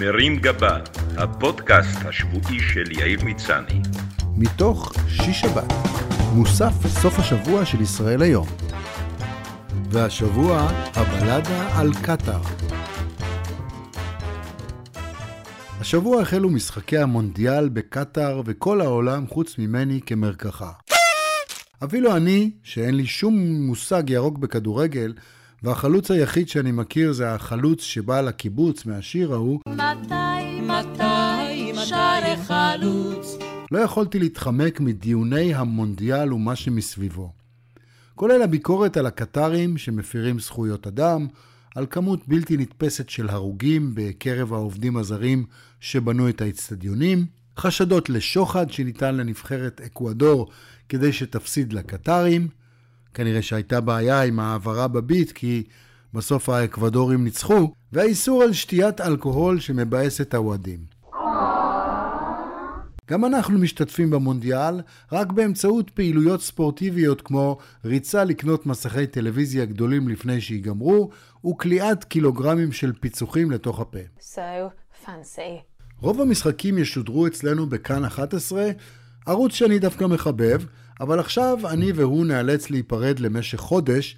מרים גבה, הפודקאסט השבועי של יאיר מצני. מתוך שיש שבת, מוסף סוף השבוע של ישראל היום. והשבוע, הבלדה על קטאר. השבוע החלו משחקי המונדיאל בקטאר וכל העולם חוץ ממני כמרקחה. אפילו אני, שאין לי שום מושג ירוק בכדורגל, והחלוץ היחיד שאני מכיר זה החלוץ שבא לקיבוץ מהשיר ההוא. מתי, מתי, שרי חלוץ. לא יכולתי להתחמק מדיוני המונדיאל ומה שמסביבו. כולל הביקורת על הקטרים שמפירים זכויות אדם, על כמות בלתי נתפסת של הרוגים בקרב העובדים הזרים שבנו את האצטדיונים, חשדות לשוחד שניתן לנבחרת אקוודור כדי שתפסיד לקטרים, כנראה שהייתה בעיה עם העברה בביט כי בסוף האקוודורים ניצחו, והאיסור על שתיית אלכוהול שמבאס את האוהדים. גם אנחנו משתתפים במונדיאל רק באמצעות פעילויות ספורטיביות כמו ריצה לקנות מסכי טלוויזיה גדולים לפני שיגמרו, וכליאת קילוגרמים של פיצוחים לתוך הפה. So fancy. רוב המשחקים ישודרו אצלנו בכאן 11, ערוץ שאני דווקא מחבב, אבל עכשיו אני והוא נאלץ להיפרד למשך חודש,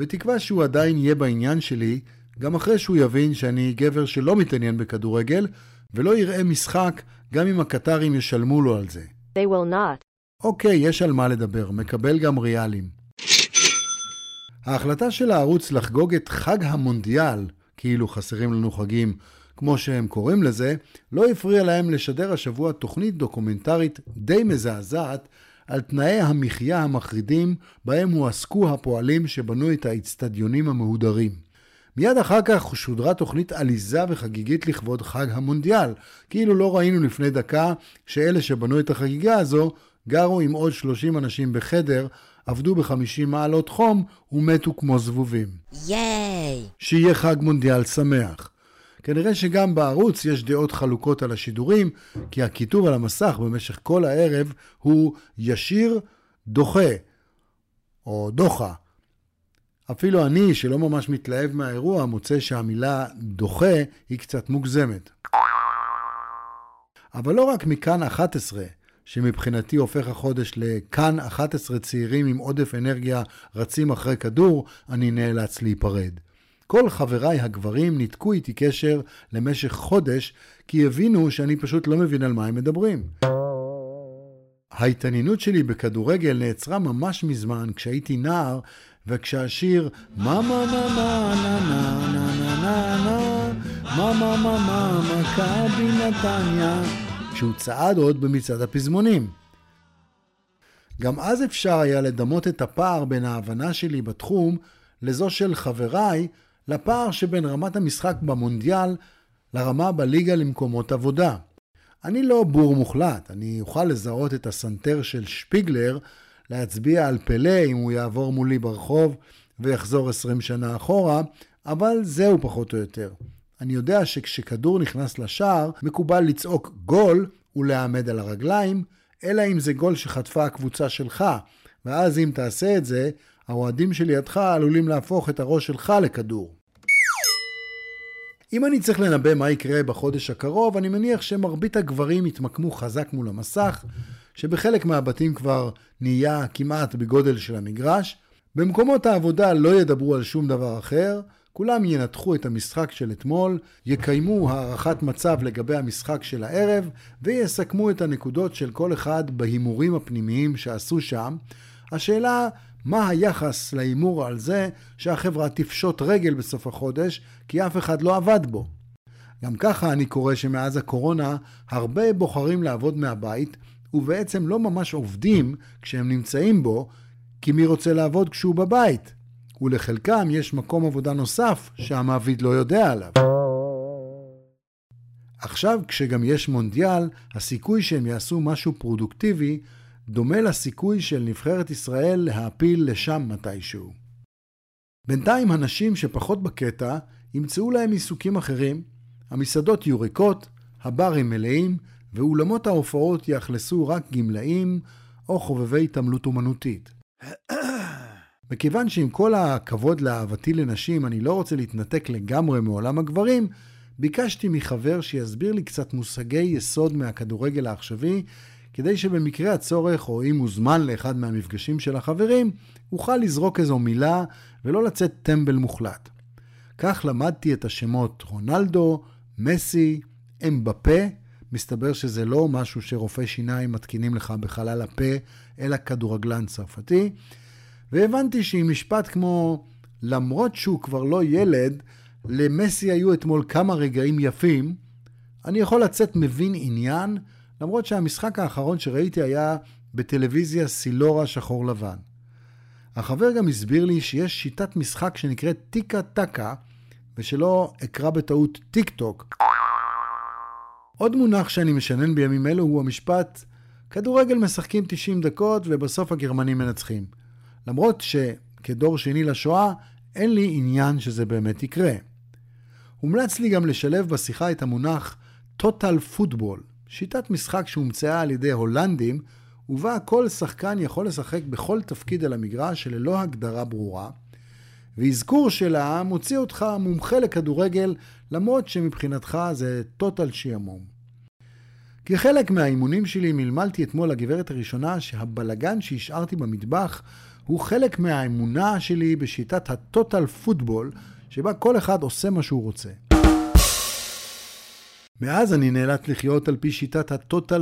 בתקווה שהוא עדיין יהיה בעניין שלי, גם אחרי שהוא יבין שאני גבר שלא מתעניין בכדורגל, ולא יראה משחק גם אם הקטרים ישלמו לו על זה. They will not. אוקיי, יש על מה לדבר, מקבל גם ריאלים. ההחלטה של הערוץ לחגוג את חג המונדיאל, כאילו חסרים לנו חגים, כמו שהם קוראים לזה, לא הפריע להם לשדר השבוע תוכנית דוקומנטרית די מזעזעת על תנאי המחיה המחרידים בהם הועסקו הפועלים שבנו את האצטדיונים המהודרים. מיד אחר כך שודרה תוכנית עליזה וחגיגית לכבוד חג המונדיאל, כאילו לא ראינו לפני דקה שאלה שבנו את החגיגה הזו גרו עם עוד 30 אנשים בחדר, עבדו ב-50 מעלות חום ומתו כמו זבובים. ייי! שיהיה חג מונדיאל שמח. כנראה שגם בערוץ יש דעות חלוקות על השידורים, כי הכיתוב על המסך במשך כל הערב הוא ישיר דוחה, או דוחה. אפילו אני, שלא ממש מתלהב מהאירוע, מוצא שהמילה דוחה היא קצת מוגזמת. אבל לא רק מכאן 11, שמבחינתי הופך החודש לכאן 11 צעירים עם עודף אנרגיה רצים אחרי כדור, אני נאלץ להיפרד. כל חבריי הגברים ניתקו איתי קשר למשך חודש, כי הבינו שאני פשוט לא מבין על מה הם מדברים. ההתעניינות שלי בכדורגל נעצרה ממש מזמן כשהייתי נער, וכשהשיר מה מה מה מה נה נה נה נה נה נה מה מה מה מה מכבי נתניה, כשהוא צעד עוד במצעד הפזמונים. גם אז אפשר היה לדמות את הפער בין ההבנה שלי בתחום לזו של חבריי לפער שבין רמת המשחק במונדיאל לרמה בליגה למקומות עבודה. אני לא בור מוחלט, אני אוכל לזהות את הסנטר של שפיגלר, להצביע על פלא אם הוא יעבור מולי ברחוב ויחזור 20 שנה אחורה, אבל זהו פחות או יותר. אני יודע שכשכדור נכנס לשער, מקובל לצעוק גול ולעמד על הרגליים, אלא אם זה גול שחטפה הקבוצה שלך, ואז אם תעשה את זה, האוהדים שלידך עלולים להפוך את הראש שלך לכדור. אם אני צריך לנבא מה יקרה בחודש הקרוב, אני מניח שמרבית הגברים יתמקמו חזק מול המסך, שבחלק מהבתים כבר נהיה כמעט בגודל של המגרש. במקומות העבודה לא ידברו על שום דבר אחר, כולם ינתחו את המשחק של אתמול, יקיימו הערכת מצב לגבי המשחק של הערב, ויסכמו את הנקודות של כל אחד בהימורים הפנימיים שעשו שם. השאלה מה היחס להימור על זה שהחברה תפשוט רגל בסוף החודש, כי אף אחד לא עבד בו. גם ככה אני קורא שמאז הקורונה הרבה בוחרים לעבוד מהבית, ובעצם לא ממש עובדים כשהם נמצאים בו, כי מי רוצה לעבוד כשהוא בבית? ולחלקם יש מקום עבודה נוסף שהמעביד לא יודע עליו. עכשיו, כשגם יש מונדיאל, הסיכוי שהם יעשו משהו פרודוקטיבי דומה לסיכוי של נבחרת ישראל להעפיל לשם מתישהו. בינתיים הנשים שפחות בקטע ימצאו להם עיסוקים אחרים, המסעדות יהיו ריקות, הברים מלאים, ואולמות ההופעות יאכלסו רק גמלאים או חובבי התעמלות אומנותית. מכיוון שעם כל הכבוד לאהבתי לנשים אני לא רוצה להתנתק לגמרי מעולם הגברים, ביקשתי מחבר שיסביר לי קצת מושגי יסוד מהכדורגל העכשווי, כדי שבמקרה הצורך, או אם הוזמן לאחד מהמפגשים של החברים, אוכל לזרוק איזו מילה ולא לצאת טמבל מוחלט. כך למדתי את השמות רונלדו, מסי, אמבפה, מסתבר שזה לא משהו שרופאי שיניים מתקינים לך בחלל הפה, אלא כדורגלן צרפתי, והבנתי שעם משפט כמו למרות שהוא כבר לא ילד, למסי היו אתמול כמה רגעים יפים, אני יכול לצאת מבין עניין, למרות שהמשחק האחרון שראיתי היה בטלוויזיה סילורה שחור לבן. החבר גם הסביר לי שיש שיטת משחק שנקראת טיקה טקה, ושלא אקרא בטעות טיק טוק. עוד מונח שאני משנן בימים אלו הוא המשפט כדורגל משחקים 90 דקות ובסוף הגרמנים מנצחים. למרות שכדור שני לשואה, אין לי עניין שזה באמת יקרה. הומלץ לי גם לשלב בשיחה את המונח total football, שיטת משחק שהומצאה על ידי הולנדים, ובה כל שחקן יכול לשחק בכל תפקיד על המגרש שללא הגדרה ברורה, ואזכור שלה מוציא אותך מומחה לכדורגל, למרות שמבחינתך זה total שיעמום. כחלק מהאימונים שלי מלמלתי אתמול לגברת הראשונה שהבלגן שהשארתי במטבח הוא חלק מהאמונה שלי בשיטת ה total football, שבה כל אחד עושה מה שהוא רוצה. מאז אני נאלץ לחיות על פי שיטת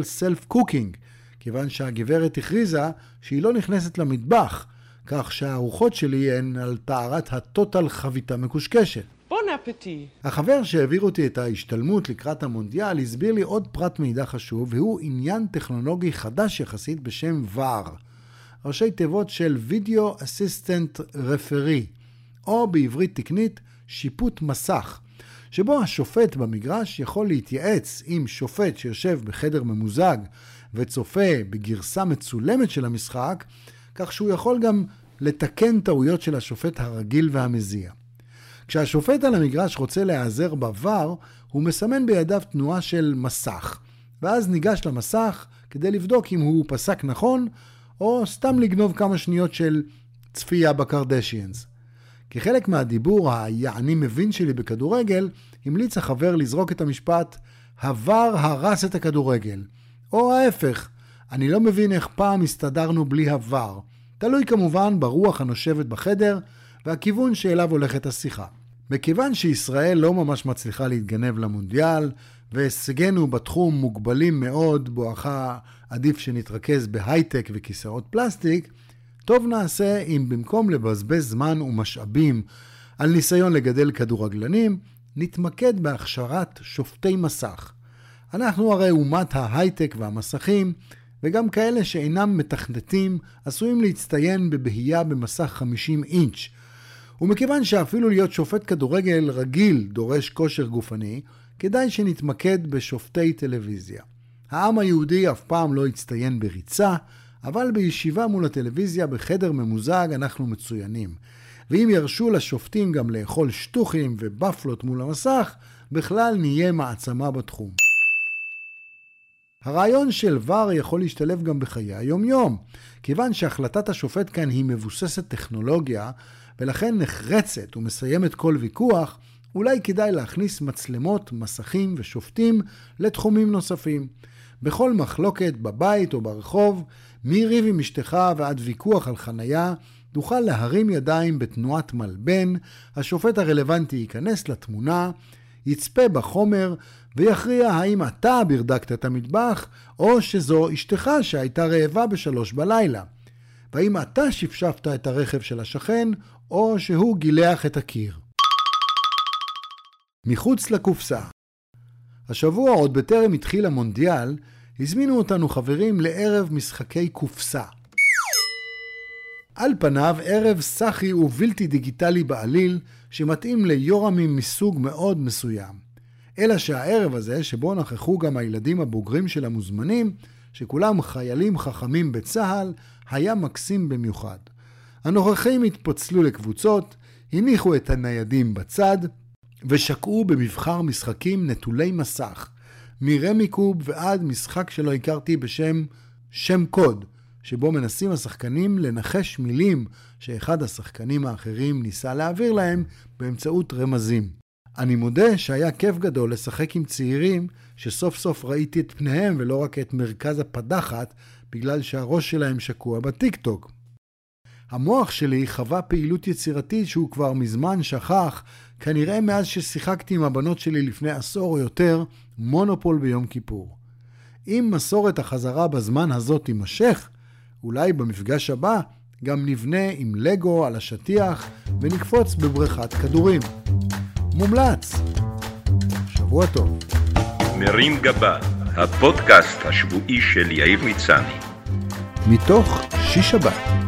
self cooking, כיוון שהגברת הכריזה שהיא לא נכנסת למטבח, כך שהארוחות שלי הן על טהרת הטוטל חביתה מקושקשת. בון אפטי. החבר שהעביר אותי את ההשתלמות לקראת המונדיאל הסביר לי עוד פרט מידע חשוב, והוא עניין טכנולוגי חדש יחסית בשם VAR, ראשי תיבות של Video Assistant Referee, או בעברית תקנית שיפוט מסך, שבו השופט במגרש יכול להתייעץ עם שופט שיושב בחדר ממוזג וצופה בגרסה מצולמת של המשחק, כך שהוא יכול גם לתקן טעויות של השופט הרגיל והמזיע. כשהשופט על המגרש רוצה להיעזר בעבר, הוא מסמן בידיו תנועה של מסך, ואז ניגש למסך כדי לבדוק אם הוא פסק נכון, או סתם לגנוב כמה שניות של צפייה בקרדשיאנס. כחלק מהדיבור היעני מבין שלי בכדורגל, המליץ החבר לזרוק את המשפט "הבר הרס את הכדורגל", או ההפך, אני לא מבין איך פעם הסתדרנו בלי הבר. תלוי כמובן ברוח הנושבת בחדר והכיוון שאליו הולכת השיחה. מכיוון שישראל לא ממש מצליחה להתגנב למונדיאל, והישגינו בתחום מוגבלים מאוד, בואכה עדיף שנתרכז בהייטק וכיסאות פלסטיק, טוב נעשה אם במקום לבזבז זמן ומשאבים על ניסיון לגדל כדורגלנים, נתמקד בהכשרת שופטי מסך. אנחנו הרי אומת ההייטק והמסכים, וגם כאלה שאינם מתכנתים עשויים להצטיין בבהייה במסך 50 אינץ'. ומכיוון שאפילו להיות שופט כדורגל רגיל דורש כושר גופני, כדאי שנתמקד בשופטי טלוויזיה. העם היהודי אף פעם לא הצטיין בריצה, אבל בישיבה מול הטלוויזיה בחדר ממוזג אנחנו מצוינים. ואם ירשו לשופטים גם לאכול שטוחים ובפלות מול המסך, בכלל נהיה מעצמה בתחום. הרעיון של ור יכול להשתלב גם בחיי היום-יום, כיוון שהחלטת השופט כאן היא מבוססת טכנולוגיה, ולכן נחרצת ומסיימת כל ויכוח, אולי כדאי להכניס מצלמות, מסכים ושופטים לתחומים נוספים. בכל מחלוקת בבית או ברחוב, מריב עם אשתך ועד ויכוח על חנייה, תוכל להרים ידיים בתנועת מלבן, השופט הרלוונטי ייכנס לתמונה, יצפה בחומר ויכריע האם אתה ברדקת את המטבח, או שזו אשתך שהייתה רעבה בשלוש בלילה. והאם אתה שפשפת את הרכב של השכן, או שהוא גילח את הקיר. מחוץ לקופסה השבוע, עוד בטרם התחיל המונדיאל, הזמינו אותנו חברים לערב משחקי קופסה. על פניו ערב סאחי ובלתי דיגיטלי בעליל, שמתאים ליורמים מסוג מאוד מסוים. אלא שהערב הזה, שבו נכחו גם הילדים הבוגרים של המוזמנים, שכולם חיילים חכמים בצה"ל, היה מקסים במיוחד. הנוכחים התפצלו לקבוצות, הניחו את הניידים בצד, ושקעו במבחר משחקים נטולי מסך, מרמי קוב ועד משחק שלא הכרתי בשם שם קוד, שבו מנסים השחקנים לנחש מילים שאחד השחקנים האחרים ניסה להעביר להם באמצעות רמזים. אני מודה שהיה כיף גדול לשחק עם צעירים שסוף סוף ראיתי את פניהם ולא רק את מרכז הפדחת, בגלל שהראש שלהם שקוע בטיקטוק. המוח שלי חווה פעילות יצירתית שהוא כבר מזמן שכח, כנראה מאז ששיחקתי עם הבנות שלי לפני עשור או יותר, מונופול ביום כיפור. אם מסורת החזרה בזמן הזאת תימשך, אולי במפגש הבא גם נבנה עם לגו על השטיח ונקפוץ בבריכת כדורים. מומלץ. שבוע טוב. מרים גבה, הפודקאסט השבועי של יאיר מצני. מתוך שיש שבת,